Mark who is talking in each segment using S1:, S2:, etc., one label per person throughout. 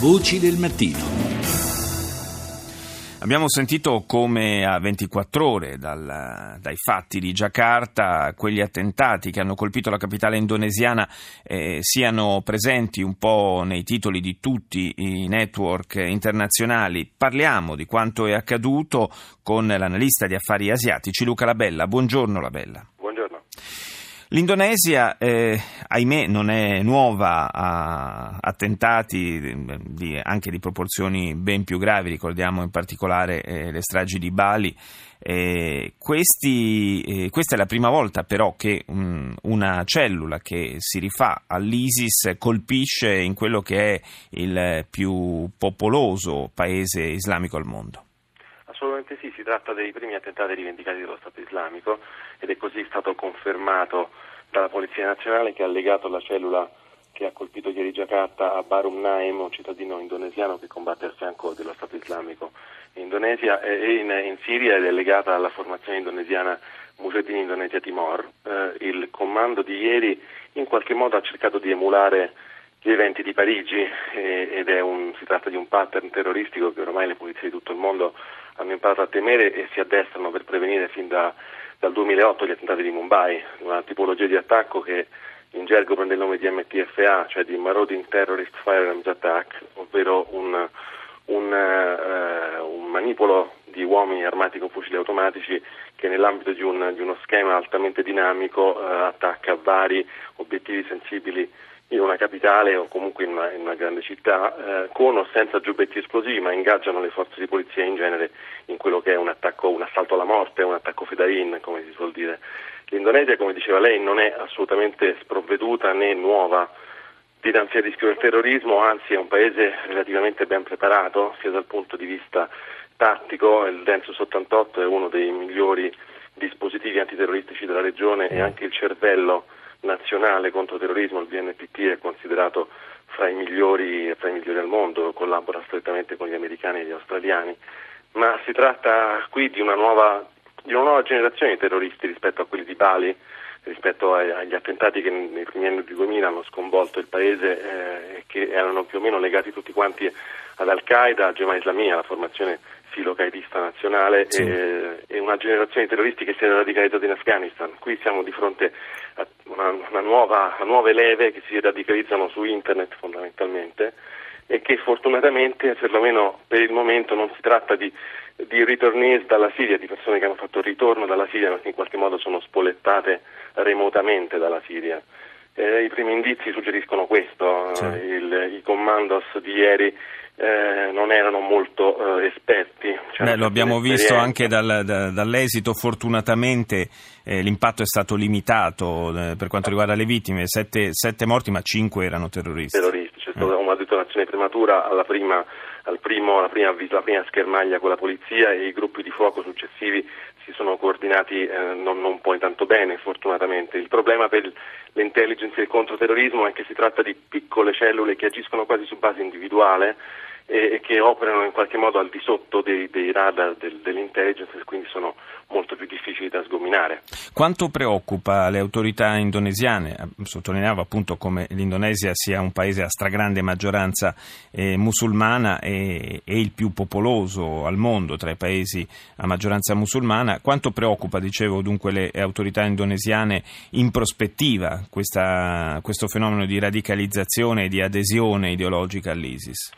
S1: Voci del mattino.
S2: Abbiamo sentito come a 24 ore dal, dai fatti di Giacarta quegli attentati che hanno colpito la capitale indonesiana eh, siano presenti un po' nei titoli di tutti i network internazionali. Parliamo di quanto è accaduto con l'analista di affari asiatici Luca Labella. Buongiorno Labella. L'Indonesia, eh, ahimè, non è nuova a attentati di, anche di proporzioni ben più gravi, ricordiamo in particolare eh, le stragi di Bali. Eh, questi, eh, questa è la prima volta però che um, una cellula che si rifà all'ISIS colpisce in quello che è il più popoloso paese islamico al mondo.
S3: Assolutamente sì, si tratta dei primi attentati rivendicati dallo Stato islamico ed è così stato confermato dalla Polizia Nazionale che ha legato la cellula che ha colpito ieri Jakarta a Barum Naim, un cittadino indonesiano che combatte a fianco dello Stato islamico in Indonesia e in, in Siria ed è legata alla formazione indonesiana Mujahideen Indonesia Timor. Eh, il comando di ieri in qualche modo ha cercato di emulare gli eventi di Parigi eh, ed un, si tratta di un pattern terroristico che ormai le polizie di tutto il mondo hanno imparato a temere e si addestrano per prevenire fin da dal 2008 gli attentati di Mumbai, una tipologia di attacco che in gergo prende il nome di MTFA, cioè di Marauding Terrorist Firearms Attack, ovvero un, un, uh, un manipolo di uomini armati con fucili automatici che nell'ambito di, un, di uno schema altamente dinamico uh, attacca vari obiettivi sensibili in una capitale o comunque in una, in una grande città, eh, con o senza giubbetti esplosivi, ma ingaggiano le forze di polizia in genere in quello che è un attacco, un assalto alla morte, un attacco fedain, come si suol dire. L'Indonesia, come diceva lei, non è assolutamente sprovveduta né nuova dinanzi al rischio del terrorismo, anzi è un paese relativamente ben preparato, sia dal punto di vista tattico, il Densus 88 è uno dei migliori dispositivi antiterroristici della regione e anche il cervello nazionale contro terrorismo, il VNPT, è considerato fra i, migliori, fra i migliori al mondo, collabora strettamente con gli americani e gli australiani, ma si tratta qui di una nuova, di una nuova generazione di terroristi rispetto a quelli di Bali, rispetto agli attentati che nei primi anni 2000 hanno sconvolto il paese e eh, che erano più o meno legati tutti quanti ad Al-Qaeda, a Jemaah Islamia, la formazione filo-qaedista nazionale sì. e, e, una generazione di terroristi che si è radicalizzata in Afghanistan. Qui siamo di fronte a una, una nuova, a nuove leve che si radicalizzano su internet fondamentalmente e che fortunatamente, perlomeno per il momento, non si tratta di, di ritornesi dalla Siria, di persone che hanno fatto ritorno dalla Siria ma che in qualche modo sono spolettate remotamente dalla Siria. Eh, I primi indizi suggeriscono questo, sì. il, i commandos di ieri eh, non erano molto eh, esperti.
S2: Beh, lo abbiamo visto anche dal, da, dall'esito, fortunatamente eh, l'impatto è stato limitato eh, per quanto riguarda le vittime, sette, sette, morti ma cinque erano terroristi.
S3: Terroristi, c'è stata una detonazione prematura alla prima, al primo, alla, prima, alla prima schermaglia con la polizia e i gruppi di fuoco successivi si sono coordinati eh, non, non, poi tanto bene, fortunatamente. Il problema per l'intelligence e il controterrorismo è che si tratta di piccole cellule che agiscono quasi su base individuale e, che operano in qualche modo al di sotto dei, dei radar del, dell'intelligence e quindi sono molto più difficili da sgominare.
S2: Quanto preoccupa le autorità indonesiane? Sottolineava appunto come l'Indonesia sia un paese a stragrande maggioranza eh, musulmana e, e, il più popoloso al mondo tra i paesi a maggioranza musulmana. Quanto preoccupa, dicevo, dunque le autorità indonesiane in prospettiva questa, questo fenomeno di radicalizzazione e di adesione ideologica all'ISIS?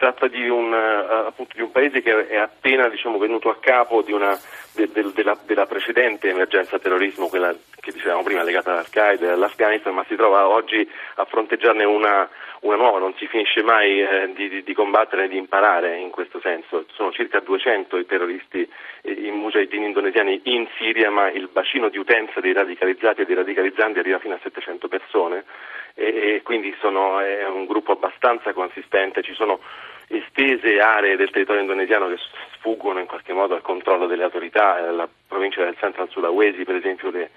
S3: Tratta di un, uh, appunto, di un paese che è appena diciamo, venuto a capo una, de, de, della, della, precedente emergenza terrorismo, quella che dicevamo prima legata all'Al-Qaeda e all'Afghanistan, ma si trova oggi a fronteggiarne una, una nuova, non si finisce mai eh, di, di, combattere e di imparare in questo senso. Sono circa 200 i terroristi eh, i mujahideen indonesiani in Siria, ma il bacino di utenza dei radicalizzati e dei radicalizzanti arriva fino a 700 persone. E, e quindi sono, è un gruppo abbastanza consistente, ci sono estese aree del territorio indonesiano che sfuggono in qualche modo al controllo delle autorità, la provincia del Central Sulawesi per esempio le,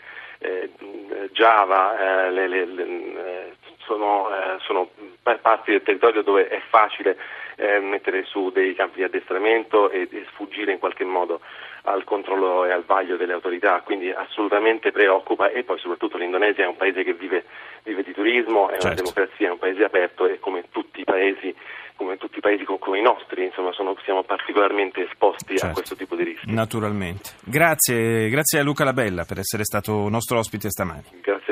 S3: Java, eh, le, le, le, sono, eh, parti del territorio dove è facile eh, mettere su dei campi di addestramento e, e sfuggire in qualche modo al controllo e al vaglio delle autorità, quindi assolutamente preoccupa e poi soprattutto l'Indonesia è un paese che vive, vive di turismo, è certo. una democrazia, è un paese aperto e come tutti i paesi come tutti i paesi come i nostri, insomma, sono, siamo particolarmente esposti certo. a questo tipo di rischi.
S2: Naturalmente. Grazie, grazie a Luca Labella per essere stato nostro ospite stamani.
S3: Grazie.